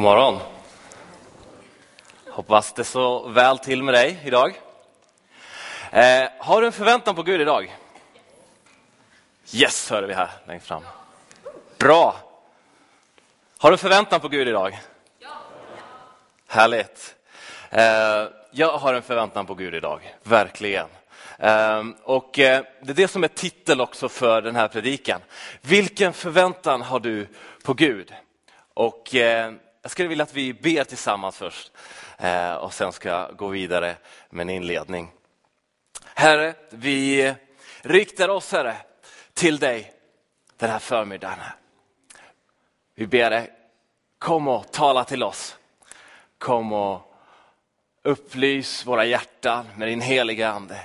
God morgon. Hoppas det så väl till med dig idag. Eh, har du en förväntan på Gud idag? Yes, hörde vi här längst fram. Bra. Har du en förväntan på Gud idag? Ja. Härligt. Eh, jag har en förväntan på Gud idag, verkligen. Eh, och eh, Det är det som är titel också för den här predikan. Vilken förväntan har du på Gud? Och eh, jag skulle vilja att vi ber tillsammans först eh, och sen ska jag gå vidare med en inledning. Herre, vi riktar oss Herre, till dig den här förmiddagen. Vi ber dig, kom och tala till oss. Kom och upplys våra hjärtan med din heliga Ande.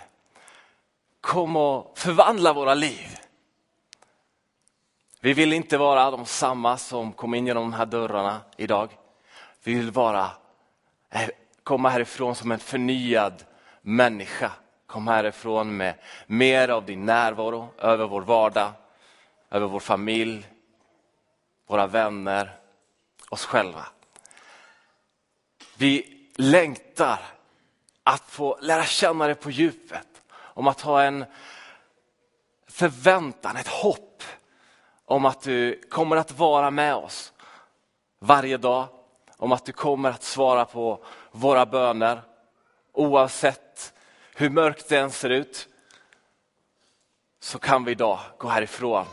Kom och förvandla våra liv. Vi vill inte vara de samma som kom in genom de här dörrarna idag. Vi vill vara, eh, komma härifrån som en förnyad människa. Kom härifrån med mer av din närvaro över vår vardag, över vår familj, våra vänner, oss själva. Vi längtar att få lära känna det på djupet, om att ha en förväntan, ett hopp om att du kommer att vara med oss varje dag, om att du kommer att svara på våra böner oavsett hur mörkt det än ser ut. Så kan vi idag gå härifrån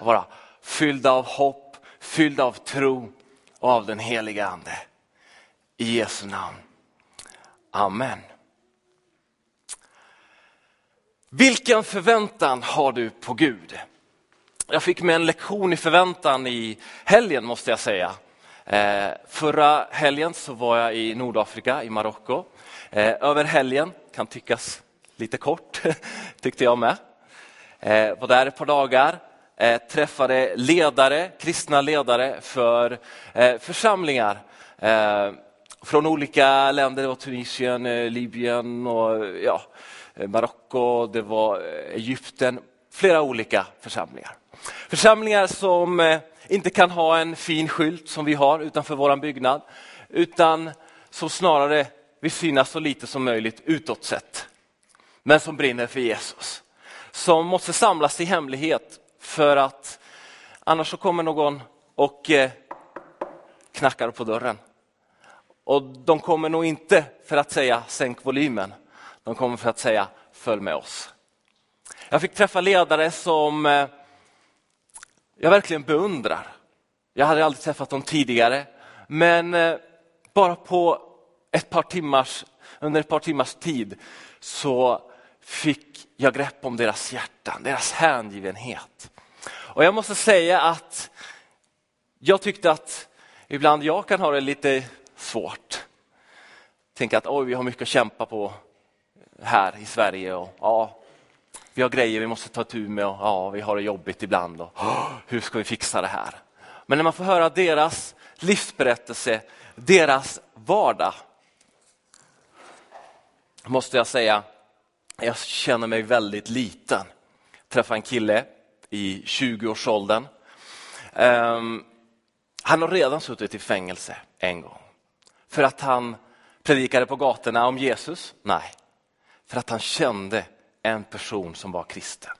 och vara fyllda av hopp, fyllda av tro och av den heliga Ande. I Jesu namn. Amen. Vilken förväntan har du på Gud? Jag fick med en lektion i förväntan i helgen måste jag säga. Eh, förra helgen så var jag i Nordafrika, i Marocko. Eh, över helgen, kan tyckas lite kort, tyckte jag med. Eh, var där ett par dagar, eh, träffade ledare, kristna ledare för eh, församlingar eh, från olika länder. Det var Tunisien, eh, Libyen och ja, Marocko, det var Egypten. Flera olika församlingar. Församlingar som eh, inte kan ha en fin skylt som vi har utanför vår byggnad, utan som snarare vill synas så lite som möjligt utåt sett. Men som brinner för Jesus. Som måste samlas i hemlighet för att annars så kommer någon och eh, knackar på dörren. Och de kommer nog inte för att säga sänk volymen. De kommer för att säga följ med oss. Jag fick träffa ledare som eh, jag verkligen beundrar. Jag hade aldrig träffat dem tidigare, men eh, bara på ett par timmars, under ett par timmars tid så fick jag grepp om deras hjärtan, deras hängivenhet. Och jag måste säga att jag tyckte att ibland jag kan ha det lite svårt. Tänka att oj, vi har mycket att kämpa på här i Sverige och ja, vi har grejer vi måste ta tur med och ja, vi har det jobbigt ibland. Och, hur ska vi fixa det här? Men när man får höra deras livsberättelse, deras vardag, måste jag säga, jag känner mig väldigt liten. Jag träffade en kille i 20-årsåldern. Um, ehm, han har redan suttit i fängelse en gång. För att han predikade på gatorna om Jesus? Nej, för att han kände en person som var kristen.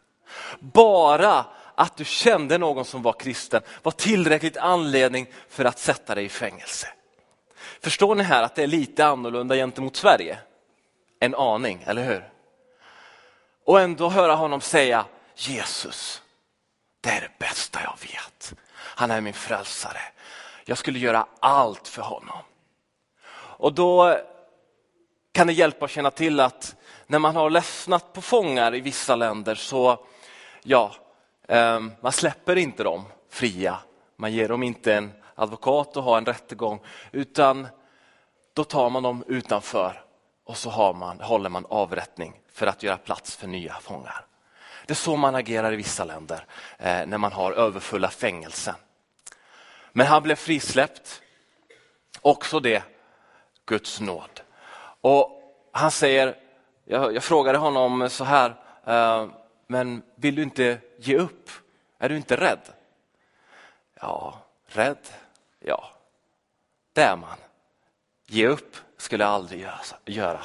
Bara att du kände någon som var kristen var tillräckligt anledning för att sätta dig i fängelse. Förstår ni här att det är lite annorlunda gentemot Sverige? En aning, eller hur? Och ändå höra honom säga Jesus, det är det bästa jag vet. Han är min frälsare. Jag skulle göra allt för honom. Och då kan det hjälpa att känna till att när man har ledsnat på fångar i vissa länder så, ja, ehm, man släpper inte dem fria. Man ger dem inte en advokat och har en rättegång, utan då tar man dem utanför och så har man, håller man avrättning för att göra plats för nya fångar. Det är så man agerar i vissa länder eh, när man har överfulla fängelsen. Men han blev frisläppt. Också det, Guds nåd. Och han säger, jag, jag frågade honom så här, eh, men vill du inte ge upp? Är du inte rädd? Ja, rädd? Ja. det är man. Ge upp skulle jag aldrig göra,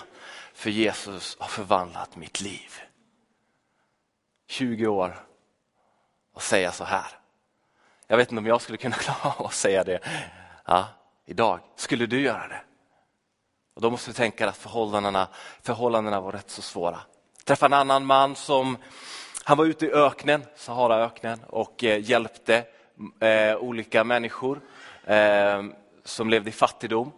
för Jesus har förvandlat mitt liv. 20 år och säga så här. Jag vet inte om jag skulle kunna klara av att säga det ja, idag. Skulle du göra det? Och Då måste vi tänka att förhållandena, förhållandena var rätt så svåra. Jag träffade en annan man som han var ute i öknen, Saharaöknen och eh, hjälpte eh, olika människor eh, som levde i fattigdom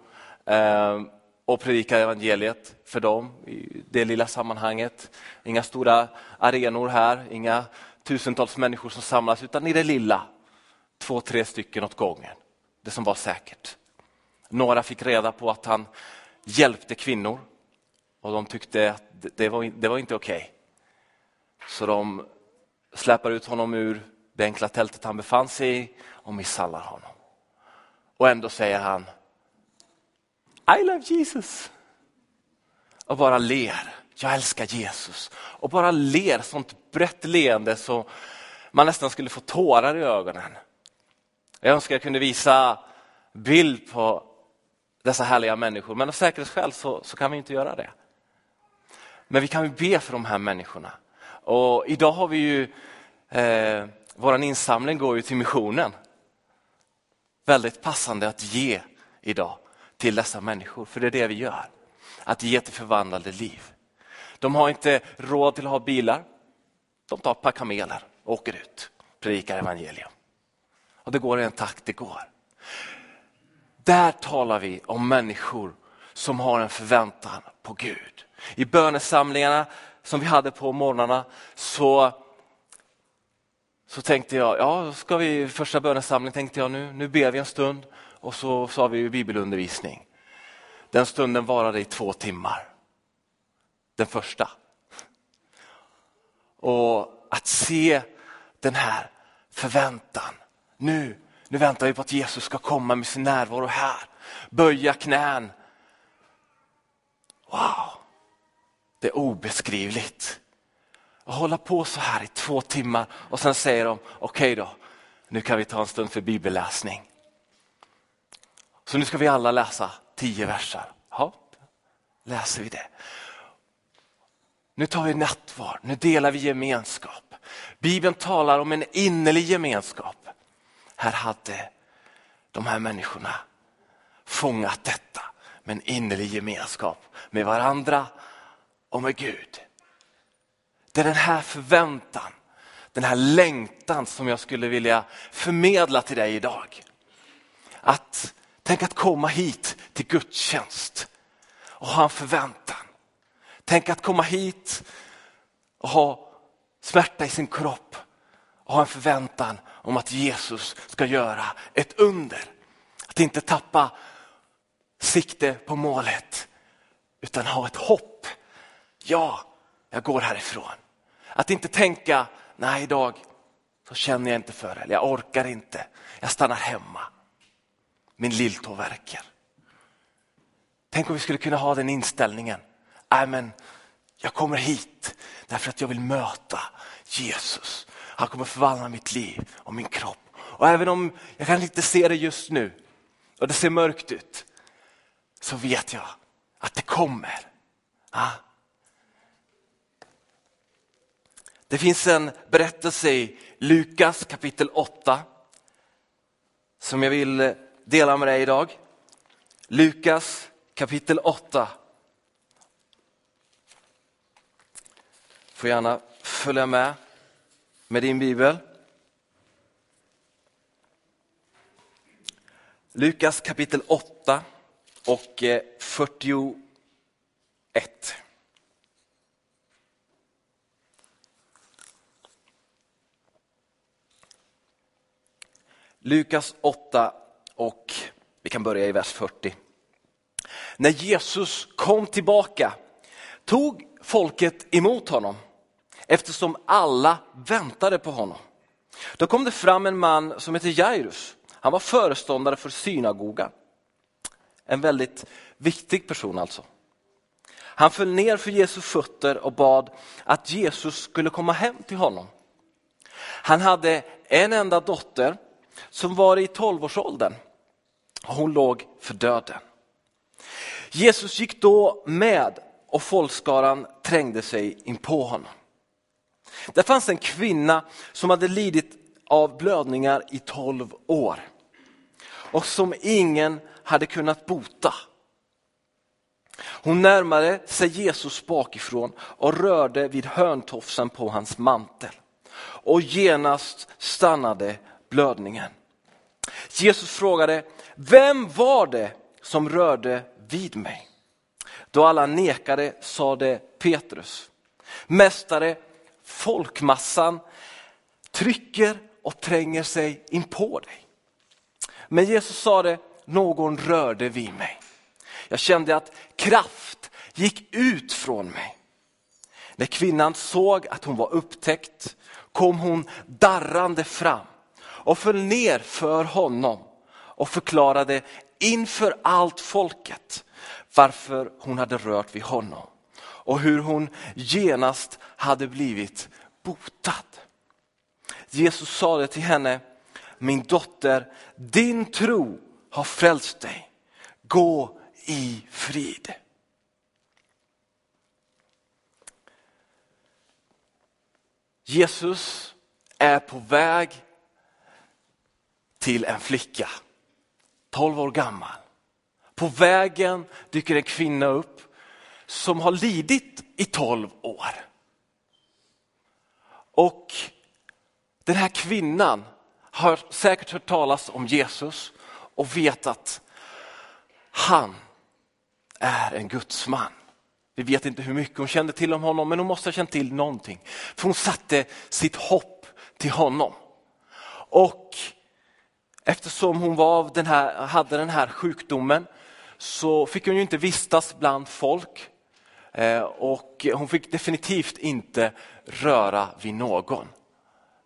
eh, och predikade evangeliet för dem i det lilla sammanhanget. Inga stora arenor här, inga tusentals människor som samlas utan i det lilla, två, tre stycken åt gången. Det som var säkert. Några fick reda på att han hjälpte kvinnor och de tyckte att det var, det var inte okej. Okay. Så de släpar ut honom ur det enkla tältet han befann sig i och misshandlar honom. Och ändå säger han I love Jesus. Och bara ler. Jag älskar Jesus. Och bara ler sånt brett leende så man nästan skulle få tårar i ögonen. Jag önskar jag kunde visa bild på dessa härliga människor, men av säkerhetsskäl så, så kan vi inte göra det. Men vi kan ju be för de här människorna. Och idag har vi ju, eh, vår insamling går ju till missionen. Väldigt passande att ge idag till dessa människor, för det är det vi gör. Att ge till förvandlade liv. De har inte råd till att ha bilar. De tar ett par kameler och åker ut, predikar evangelium. Och det går i en takt det går. Där talar vi om människor som har en förväntan på Gud. I bönesamlingarna som vi hade på morgnarna så, så tänkte jag, ja, ska vi första bönesamlingen tänkte jag nu, nu ber vi en stund och så sa vi bibelundervisning. Den stunden varade i två timmar. Den första. Och att se den här förväntan. Nu, nu väntar vi på att Jesus ska komma med sin närvaro här. Böja knän. Wow, det är obeskrivligt. Att hålla på så här i två timmar och sen säger de, okej okay då, nu kan vi ta en stund för bibelläsning. Så nu ska vi alla läsa tio verser. Ja, läser vi det. Nu tar vi nattvard, nu delar vi gemenskap. Bibeln talar om en innerlig gemenskap. Här hade de här människorna fångat detta med en innerlig gemenskap med varandra och med Gud. Det är den här förväntan, den här längtan som jag skulle vilja förmedla till dig idag. Att Tänk att komma hit till gudstjänst och ha en förväntan. Tänk att komma hit och ha smärta i sin kropp och ha en förväntan om att Jesus ska göra ett under. Att inte tappa sikte på målet utan ha ett hopp. Ja, jag går härifrån. Att inte tänka, nej idag så känner jag inte för det, eller jag orkar inte, jag stannar hemma. Min lilltå verkar. Tänk om vi skulle kunna ha den inställningen. Nej, men jag kommer hit därför att jag vill möta Jesus. Han kommer förvandla mitt liv och min kropp. Och även om jag kan inte se det just nu och det ser mörkt ut så vet jag att det kommer. Ja. Det finns en berättelse i Lukas kapitel 8 som jag vill dela med dig idag. Lukas kapitel 8. Får gärna följa med med din bibel. Lukas kapitel 8 och eh, 41. Lukas 8 och vi kan börja i vers 40. När Jesus kom tillbaka tog folket emot honom eftersom alla väntade på honom. Då kom det fram en man som hette Jairus. Han var föreståndare för synagogan. En väldigt viktig person alltså. Han föll ner för Jesu fötter och bad att Jesus skulle komma hem till honom. Han hade en enda dotter som var i tolvårsåldern Hon låg för döden. Jesus gick då med och folkskaran trängde sig in på honom. Det fanns en kvinna som hade lidit av blödningar i tolv år och som ingen hade kunnat bota. Hon närmade sig Jesus bakifrån och rörde vid hörntofsen på hans mantel. Och genast stannade blödningen. Jesus frågade, vem var det som rörde vid mig? Då alla nekade sade Petrus, Mästare, folkmassan trycker och tränger sig in på dig. Men Jesus sa det, någon rörde vid mig. Jag kände att kraft gick ut från mig. När kvinnan såg att hon var upptäckt kom hon darrande fram och föll ner för honom och förklarade inför allt folket varför hon hade rört vid honom och hur hon genast hade blivit botad. Jesus sade till henne, min dotter, din tro har frälst dig. Gå i frid. Jesus är på väg till en flicka, 12 år gammal. På vägen dyker en kvinna upp som har lidit i 12 år. Och den här kvinnan har säkert hört talas om Jesus och vet att han är en gudsman. Vi vet inte hur mycket hon kände till om honom, men hon måste ha känt till någonting. För hon satte sitt hopp till honom. Och eftersom hon var den här, hade den här sjukdomen så fick hon ju inte vistas bland folk. Eh, och hon fick definitivt inte röra vid någon.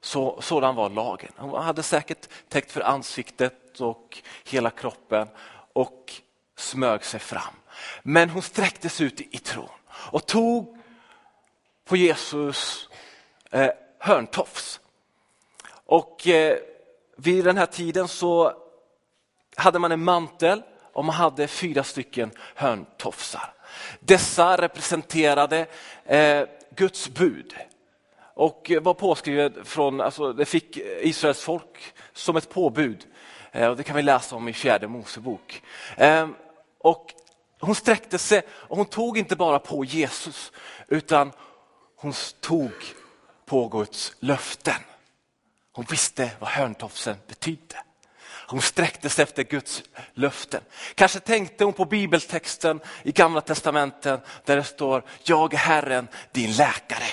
Så, sådan var lagen. Hon hade säkert täckt för ansiktet och hela kroppen och smög sig fram. Men hon sträcktes ut i, i tron och tog på Jesus eh, hörntofs. Och eh, vid den här tiden så hade man en mantel och man hade fyra stycken hörntofsar. Dessa representerade eh, Guds bud och eh, var påskrivet från, alltså det fick Israels folk som ett påbud. Eh, och det kan vi läsa om i fjärde Mosebok. Eh, och hon sträckte sig och hon tog inte bara på Jesus utan hon tog på Guds löften. Hon visste vad hörntofsen betydde. Hon sträckte sig efter Guds löften. Kanske tänkte hon på bibeltexten i gamla testamenten där det står, jag är Herren din läkare.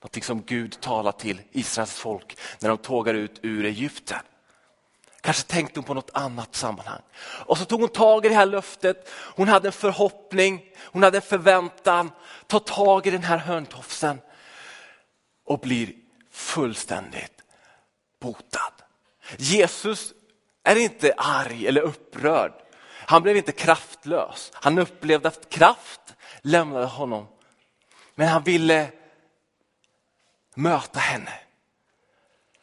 Någonting som Gud talar till Israels folk när de tågar ut ur Egypten. Kanske tänkte hon på något annat sammanhang. Och så tog hon tag i det här löftet. Hon hade en förhoppning, hon hade en förväntan. Ta tag i den här hörntofsen och blir fullständigt botad. Jesus är inte arg eller upprörd. Han blev inte kraftlös. Han upplevde att kraft lämnade honom. Men han ville möta henne.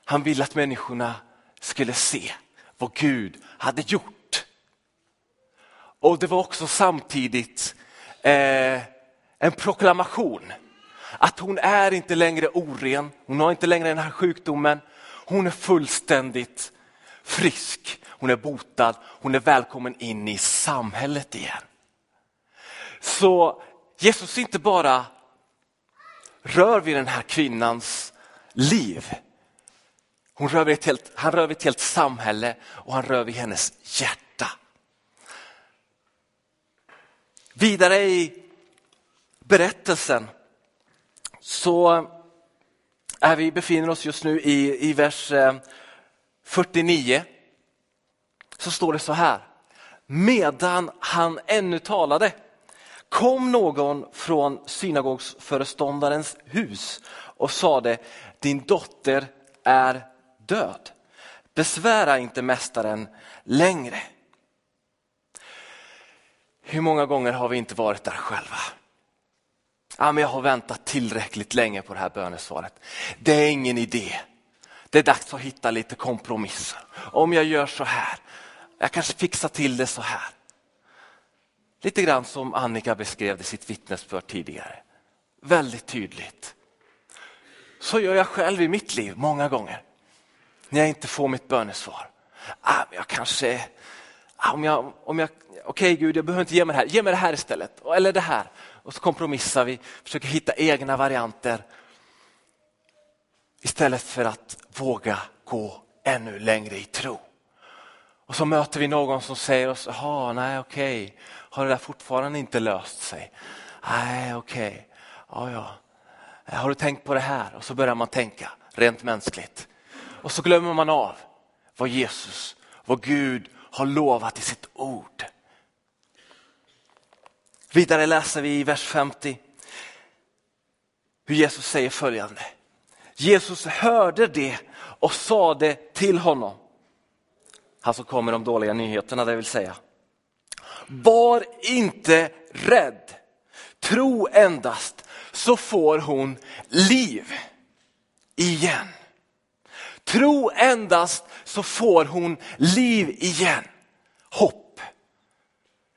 Han ville att människorna skulle se vad Gud hade gjort. Och det var också samtidigt eh, en proklamation. Att hon är inte längre oren, hon har inte längre den här sjukdomen. Hon är fullständigt frisk, hon är botad, hon är välkommen in i samhället igen. Så Jesus inte bara rör vid den här kvinnans liv. Hon rör vid ett helt, han rör vid ett helt samhälle och han rör vid hennes hjärta. Vidare i berättelsen så är vi befinner oss just nu i, i vers eh, 49. Så står det så här. Medan han ännu talade kom någon från synagogsföreståndarens hus och sade, din dotter är död. Besvära inte mästaren längre. Hur många gånger har vi inte varit där själva? Ja, men jag har väntat tillräckligt länge på det här bönesvaret. Det är ingen idé. Det är dags att hitta lite kompromisser. Om jag gör så här, Jag kanske fixar till det så här. Lite grann som Annika beskrev det i sitt vittnesbörd tidigare. Väldigt tydligt. Så gör jag själv i mitt liv många gånger. När jag inte får mitt bönesvar. Ah, men jag kanske, ah, om jag, om jag, okej okay, Gud, jag behöver inte ge mig det här, ge mig det här istället. Eller det här. Och så kompromissar vi, försöker hitta egna varianter. Istället för att våga gå ännu längre i tro. Och så möter vi någon som säger oss, jaha, nej okej, okay. har det där fortfarande inte löst sig? Nej okej, okay. ja ja. Eh, har du tänkt på det här? Och så börjar man tänka, rent mänskligt. Och så glömmer man av vad Jesus, vad Gud har lovat i sitt ord. Vidare läser vi i vers 50 hur Jesus säger följande. Jesus hörde det och sade till honom. Han som kommer de dåliga nyheterna, det vill säga. Var inte rädd, tro endast så får hon liv igen. Tro endast så får hon liv igen. Hopp.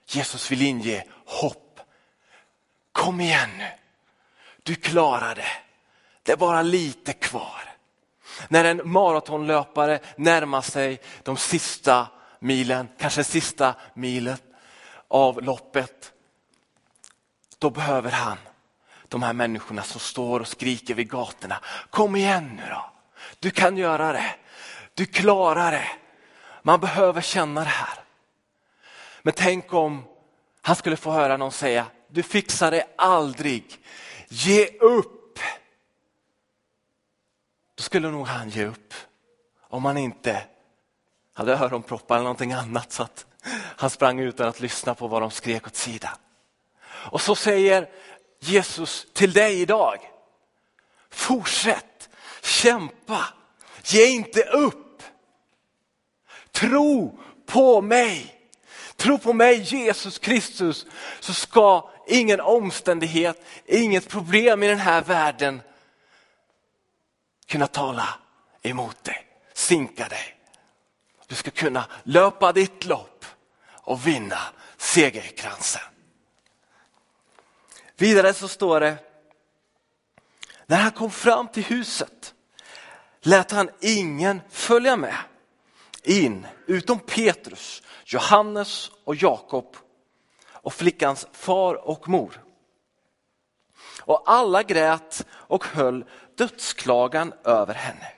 Jesus vill inge hopp. Kom igen nu. Du klarar det. Det är bara lite kvar. När en maratonlöpare närmar sig de sista milen, kanske sista milen av loppet, då behöver han de här människorna som står och skriker vid gatorna. Kom igen nu då, du kan göra det, du klarar det. Man behöver känna det här. Men tänk om han skulle få höra någon säga, du fixar det aldrig, ge upp. Då skulle nog han ge upp. Om han inte hade öronproppar eller någonting annat så att han sprang utan att lyssna på vad de skrek åt sidan. Och så säger Jesus till dig idag. Fortsätt, kämpa, ge inte upp. Tro på mig. Tro på mig Jesus Kristus så ska ingen omständighet, inget problem i den här världen kunna tala emot dig, sinka dig. Du ska kunna löpa ditt lopp och vinna segerkransen. Vidare så står det, när han kom fram till huset lät han ingen följa med in utom Petrus, Johannes och Jakob och flickans far och mor. Och alla grät och höll dödsklagan över henne.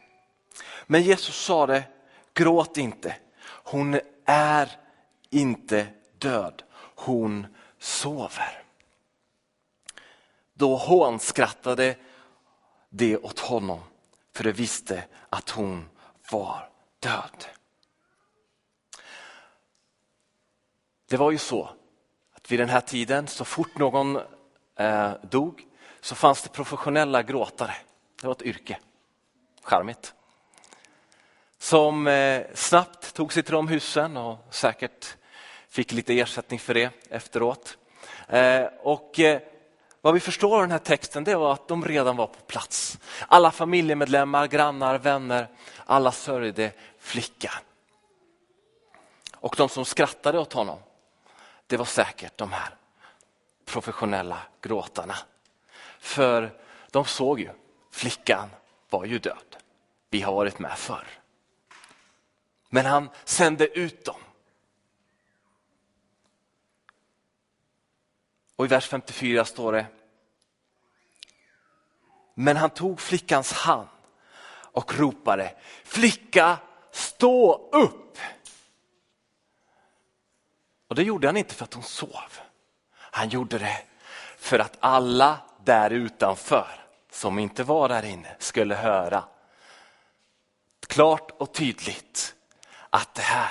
Men Jesus sade, gråt inte, hon är inte död, hon sover. Då hånskrattade de åt honom, för de visste att hon var död. Det var ju så att vid den här tiden, så fort någon eh, dog, så fanns det professionella gråtare. Det var ett yrke. Charmigt. Som eh, snabbt tog sig till de husen och säkert fick lite ersättning för det efteråt. Eh, och eh, vad vi förstår av den här texten det var att de redan var på plats. Alla familjemedlemmar, grannar, vänner, alla sörjde flickan. Och de som skrattade åt honom, det var säkert de här professionella gråtarna. För de såg ju Flickan var ju död. Vi har varit med förr. Men han sände ut dem. Och i vers 54 står det. Men han tog flickans hand och ropade, flicka stå upp! Och det gjorde han inte för att hon sov. Han gjorde det för att alla där utanför som inte var där inne skulle höra klart och tydligt att det här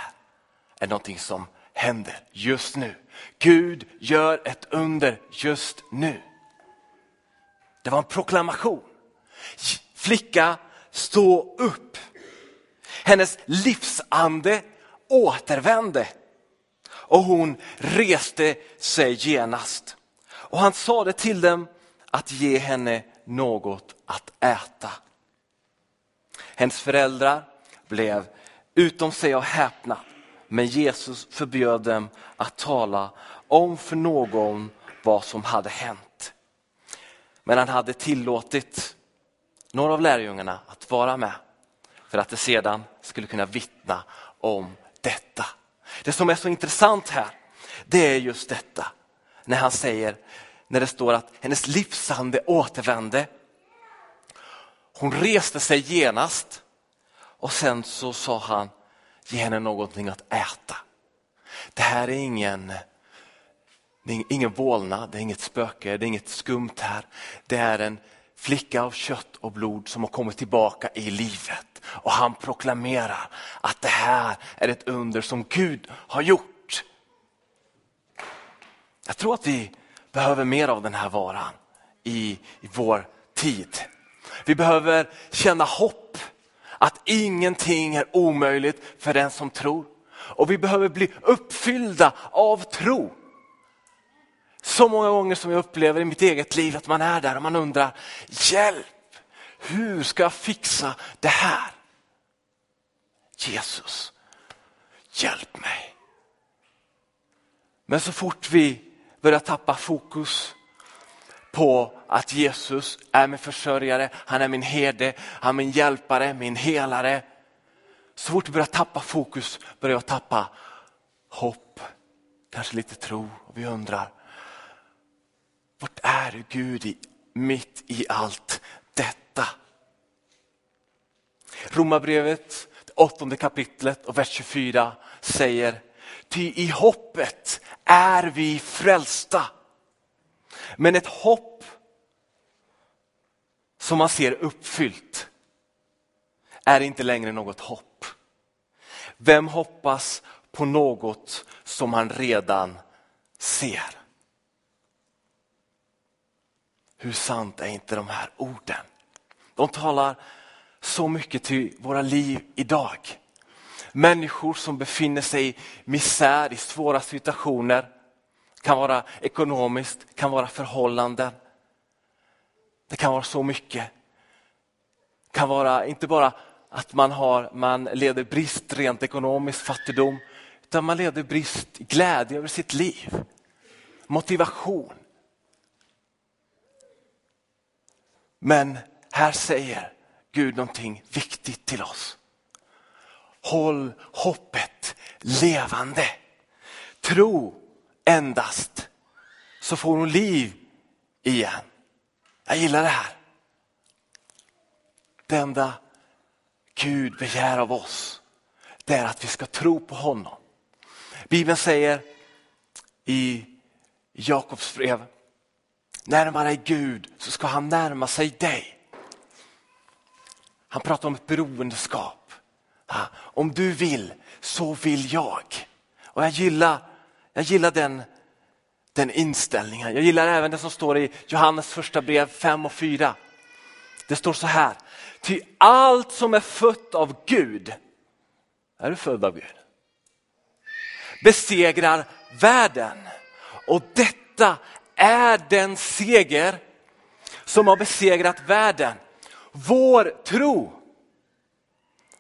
är någonting som händer just nu. Gud gör ett under just nu. Det var en proklamation. Flicka, stå upp. Hennes livsande återvände och hon reste sig genast. Och han sade till dem att ge henne något att äta. Hennes föräldrar blev utom sig av häpnad, Men Jesus förbjöd dem att tala om för någon vad som hade hänt. Men han hade tillåtit några av lärjungarna att vara med för att de sedan skulle kunna vittna om detta. Det som är så intressant här, det är just detta när han säger, när det står att hennes livsande återvände. Hon reste sig genast och sen så sa han, ge henne någonting att äta. Det här är ingen, det är ingen vålnad, det är inget spöke, det är inget skumt här. Det är en flicka av kött och blod som har kommit tillbaka i livet. Och han proklamerar att det här är ett under som Gud har gjort. Jag tror att vi behöver mer av den här varan i, i vår tid. Vi behöver känna hopp att ingenting är omöjligt för den som tror. Och vi behöver bli uppfyllda av tro. Så många gånger som jag upplever i mitt eget liv att man är där och man undrar, hjälp, hur ska jag fixa det här? Jesus, hjälp mig. Men så fort vi börjar tappa fokus på att Jesus är min försörjare, han är min herde, han är min hjälpare, min helare. Så fort jag börjar tappa fokus börjar jag tappa hopp, kanske lite tro och vi undrar, vart är du Gud i, mitt i allt detta? Romarbrevet, åttonde kapitlet och vers 24 säger, ty i hoppet är vi frälsta. Men ett hopp som man ser uppfyllt är inte längre något hopp. Vem hoppas på något som man redan ser? Hur sant är inte de här orden? De talar så mycket till våra liv idag. Människor som befinner sig i misär, i svåra situationer. kan vara ekonomiskt, kan vara förhållanden. Det kan vara så mycket. Det kan vara inte bara att man, har, man leder brist rent ekonomiskt, fattigdom, utan man leder brist glädje över sitt liv. Motivation. Men här säger Gud någonting viktigt till oss. Håll hoppet levande. Tro endast så får hon liv igen. Jag gillar det här. Det enda Gud begär av oss, det är att vi ska tro på honom. Bibeln säger i Jakobs brev, närma dig Gud så ska han närma sig dig. Han pratar om ett beroendeskap. Om du vill så vill jag. Och jag gillar, jag gillar den, den inställningen. Jag gillar även det som står i Johannes första brev 5 och 4. Det står så här, ty allt som är fött av Gud, är du född av Gud? Besegrar världen. Och detta är den seger som har besegrat världen. Vår tro.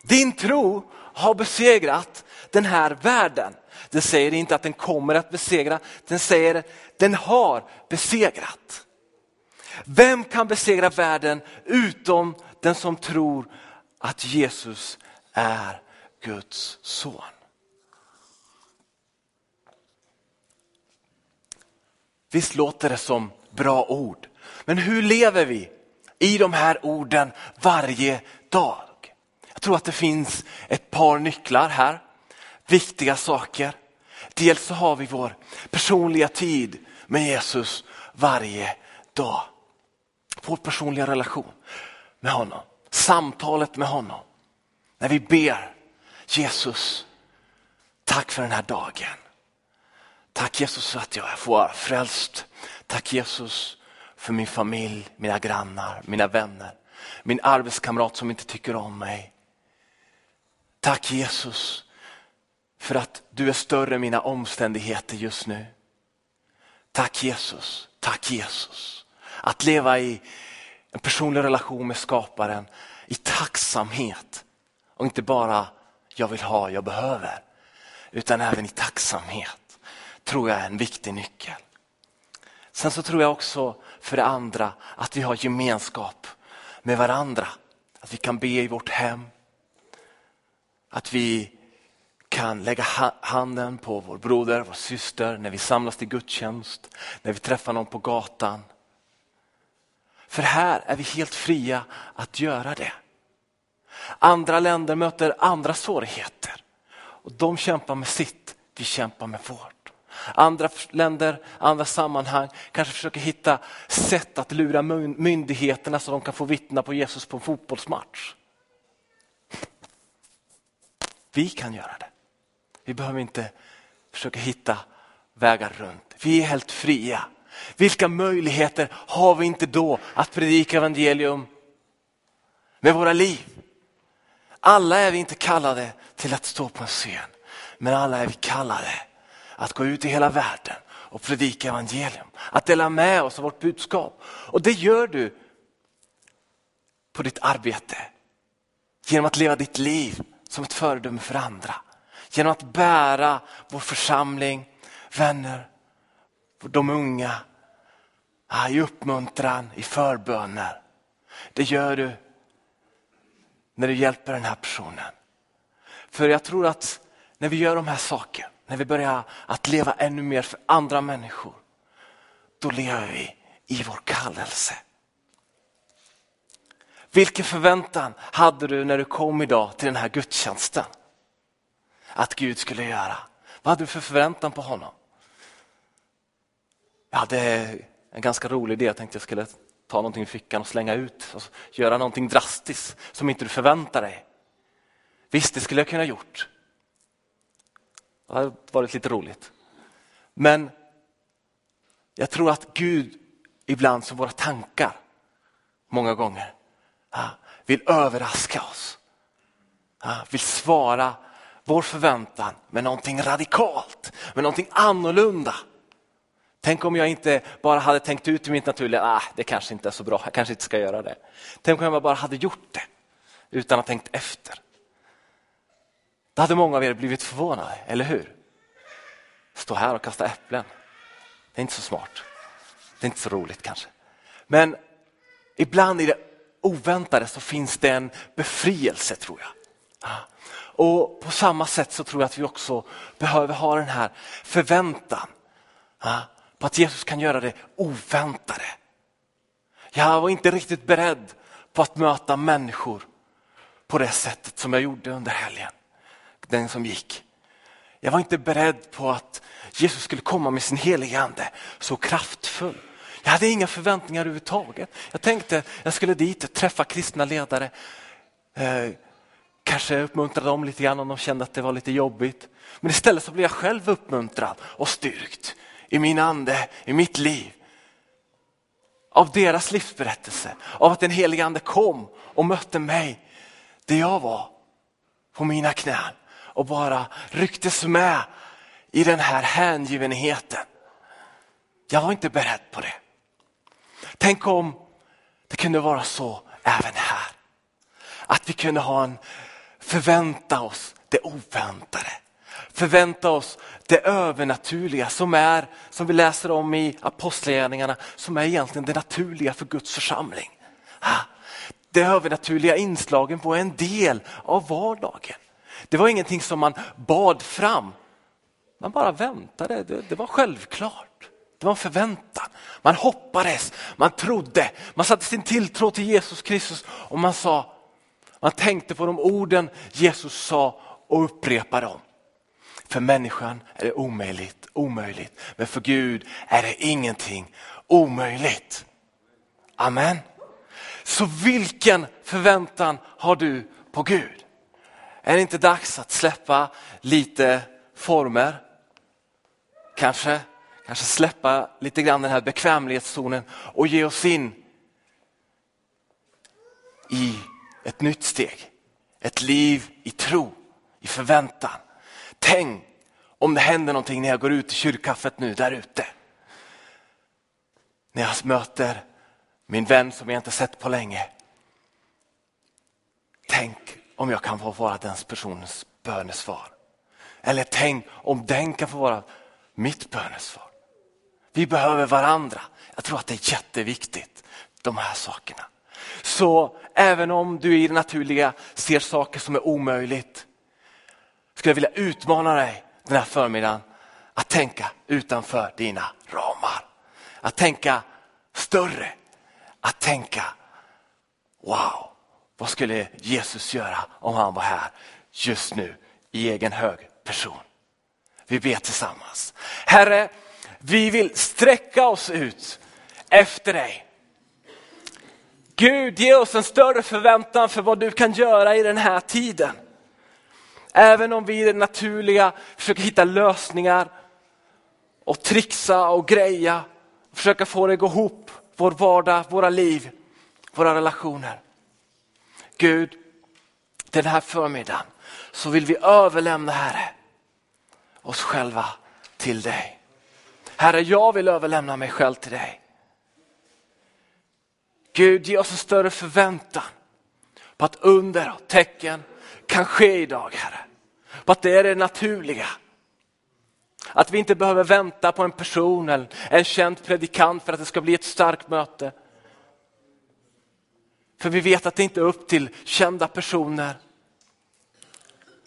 Din tro har besegrat den här världen. Den säger inte att den kommer att besegra, den säger att den har besegrat. Vem kan besegra världen utom den som tror att Jesus är Guds son? Visst låter det som bra ord, men hur lever vi i de här orden varje dag? Jag tror att det finns ett par nycklar här, viktiga saker. Dels så har vi vår personliga tid med Jesus varje dag. Vår personliga relation med honom, samtalet med honom. När vi ber Jesus, tack för den här dagen. Tack Jesus för att jag får vara frälst. Tack Jesus för min familj, mina grannar, mina vänner, min arbetskamrat som inte tycker om mig. Tack Jesus för att du är större än mina omständigheter just nu. Tack Jesus, tack Jesus. Att leva i en personlig relation med skaparen i tacksamhet och inte bara jag vill ha, jag behöver. utan även i tacksamhet tror jag är en viktig nyckel. Sen så tror jag också för det andra att vi har gemenskap med varandra. Att vi kan be i vårt hem. Att vi kan lägga handen på vår broder, vår syster när vi samlas till gudstjänst, när vi träffar någon på gatan. För här är vi helt fria att göra det. Andra länder möter andra svårigheter och de kämpar med sitt, vi kämpar med vårt. Andra länder, andra sammanhang kanske försöker hitta sätt att lura myndigheterna så de kan få vittna på Jesus på en fotbollsmatch. Vi kan göra det. Vi behöver inte försöka hitta vägar runt. Vi är helt fria. Vilka möjligheter har vi inte då att predika evangelium med våra liv? Alla är vi inte kallade till att stå på en scen, men alla är vi kallade att gå ut i hela världen och predika evangelium. Att dela med oss av vårt budskap. Och det gör du på ditt arbete. Genom att leva ditt liv som ett föredöme för andra. Genom att bära vår församling, vänner, de unga i uppmuntran, i förböner. Det gör du när du hjälper den här personen. För jag tror att när vi gör de här sakerna, när vi börjar att leva ännu mer för andra människor, då lever vi i vår kallelse. Vilken förväntan hade du när du kom idag till den här gudstjänsten? Att Gud skulle göra. Vad hade du för förväntan på honom? Jag hade en ganska rolig idé, jag tänkte jag skulle ta någonting i fickan och slänga ut och göra någonting drastiskt som inte du förväntar dig. Visst, det skulle jag kunna gjort. Det hade varit lite roligt. Men jag tror att Gud ibland som våra tankar många gånger vill överraska oss. Vill svara vår förväntan med någonting radikalt, med någonting annorlunda. Tänk om jag inte bara hade tänkt ut i mitt naturliga, ah, det kanske inte är så bra, jag kanske inte ska göra det. Tänk om jag bara hade gjort det utan att ha tänkt efter. Då hade många av er blivit förvånade, eller hur? Stå här och kasta äpplen. Det är inte så smart. Det är inte så roligt kanske. Men ibland i det oväntade så finns det en befrielse tror jag. Och på samma sätt så tror jag att vi också behöver ha den här förväntan på att Jesus kan göra det oväntade. Jag var inte riktigt beredd på att möta människor på det sättet som jag gjorde under helgen, den som gick. Jag var inte beredd på att Jesus skulle komma med sin heliga ande så kraftfull. Jag hade inga förväntningar överhuvudtaget. Jag tänkte jag skulle dit och träffa kristna ledare, eh, kanske uppmuntra dem lite grann om de kände att det var lite jobbigt. Men istället så blev jag själv uppmuntrad och styrkt i min ande, i mitt liv. Av deras livsberättelse, av att den helige ande kom och mötte mig där jag var på mina knän och bara rycktes med i den här hängivenheten. Jag var inte beredd på det. Tänk om det kunde vara så även här. Att vi kunde ha en förvänta oss det oväntade. Förvänta oss det övernaturliga som är, som vi läser om i apostlagärningarna, som är egentligen det naturliga för Guds församling. Det övernaturliga inslagen var en del av vardagen. Det var ingenting som man bad fram. Man bara väntade, det, det var självklart. Det var en förväntan. Man hoppades, man trodde, man satte sin tilltro till Jesus Kristus och man sa, man tänkte på de orden Jesus sa och upprepade dem. För människan är det omöjligt, omöjligt. Men för Gud är det ingenting omöjligt. Amen. Så vilken förväntan har du på Gud? Är det inte dags att släppa lite former? Kanske, kanske släppa lite grann den här bekvämlighetszonen och ge oss in i ett nytt steg. Ett liv i tro, i förväntan. Tänk om det händer någonting när jag går ut i kyrkkaffet nu där ute. När jag möter min vän som jag inte sett på länge. Tänk om jag kan få vara den personens bönesvar. Eller tänk om den kan få vara mitt bönesvar. Vi behöver varandra. Jag tror att det är jätteviktigt, de här sakerna. Så även om du i det naturliga ser saker som är omöjligt, skulle jag vilja utmana dig den här förmiddagen att tänka utanför dina ramar. Att tänka större, att tänka wow, vad skulle Jesus göra om han var här just nu i egen hög person? Vi ber tillsammans. Herre, vi vill sträcka oss ut efter dig. Gud, ge oss en större förväntan för vad du kan göra i den här tiden. Även om vi i det naturliga försöker hitta lösningar och trixa och greja, och försöka få det att gå ihop, vår vardag, våra liv, våra relationer. Gud, den här förmiddagen så vill vi överlämna Herre, oss själva till dig. Herre, jag vill överlämna mig själv till dig. Gud, ge oss en större förväntan på att under och tecken kan ske idag, Herre. På att det är det naturliga. Att vi inte behöver vänta på en person eller en känd predikant för att det ska bli ett starkt möte. För vi vet att det inte är upp till kända personer.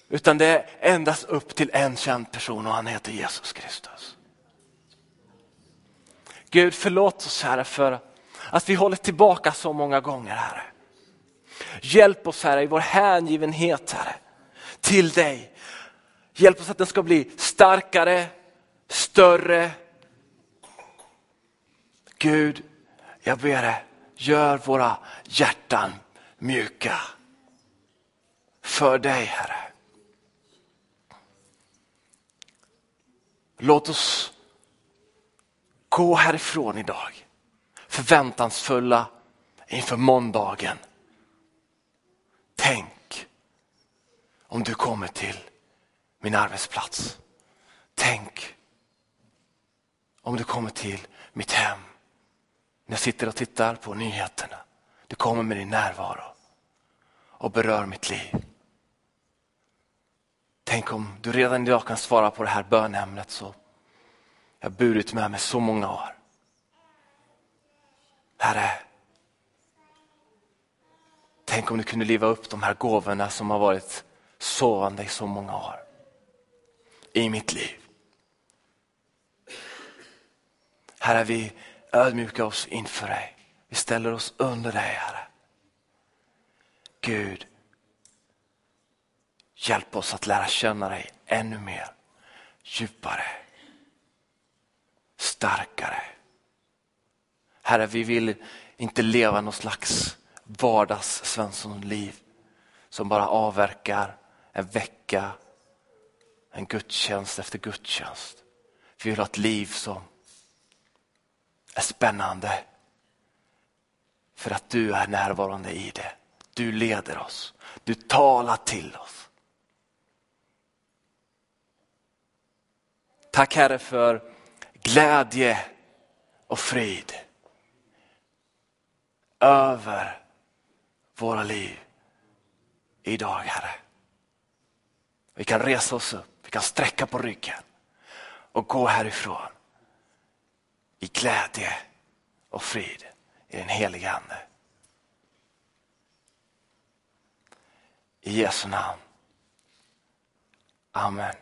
Utan det är endast upp till en känd person och han heter Jesus Kristus. Gud förlåt oss Herre för att vi håller tillbaka så många gånger Herre. Hjälp oss Herre i vår hängivenhet Herre till dig. Hjälp oss att den ska bli starkare, större. Gud, jag ber dig, gör våra hjärtan mjuka för dig Herre. Låt oss gå härifrån idag förväntansfulla inför måndagen. Tänk om du kommer till min arbetsplats. Tänk om du kommer till mitt hem. När jag sitter och tittar på nyheterna. Du kommer med din närvaro och berör mitt liv. Tänk om du redan idag kan svara på det här bönämnet så jag har burit med mig så många år. Herre, tänk om du kunde leva upp de här gåvorna som har varit sovande i så många år i mitt liv. Herre, vi ödmjukar oss inför dig. Vi ställer oss under dig, Herre. Gud, hjälp oss att lära känna dig ännu mer, djupare, starkare. Herre, vi vill inte leva någon slags vardags Svensson-liv som bara avverkar en vecka, en gudstjänst efter gudstjänst. Vi vill ha ett liv som är spännande för att du är närvarande i det. Du leder oss, du talar till oss. Tack Herre för glädje och frid över våra liv idag, Herre. Vi kan resa oss upp, vi kan sträcka på ryggen och gå härifrån i glädje och frid i den heliga Ande. I Jesu namn. Amen.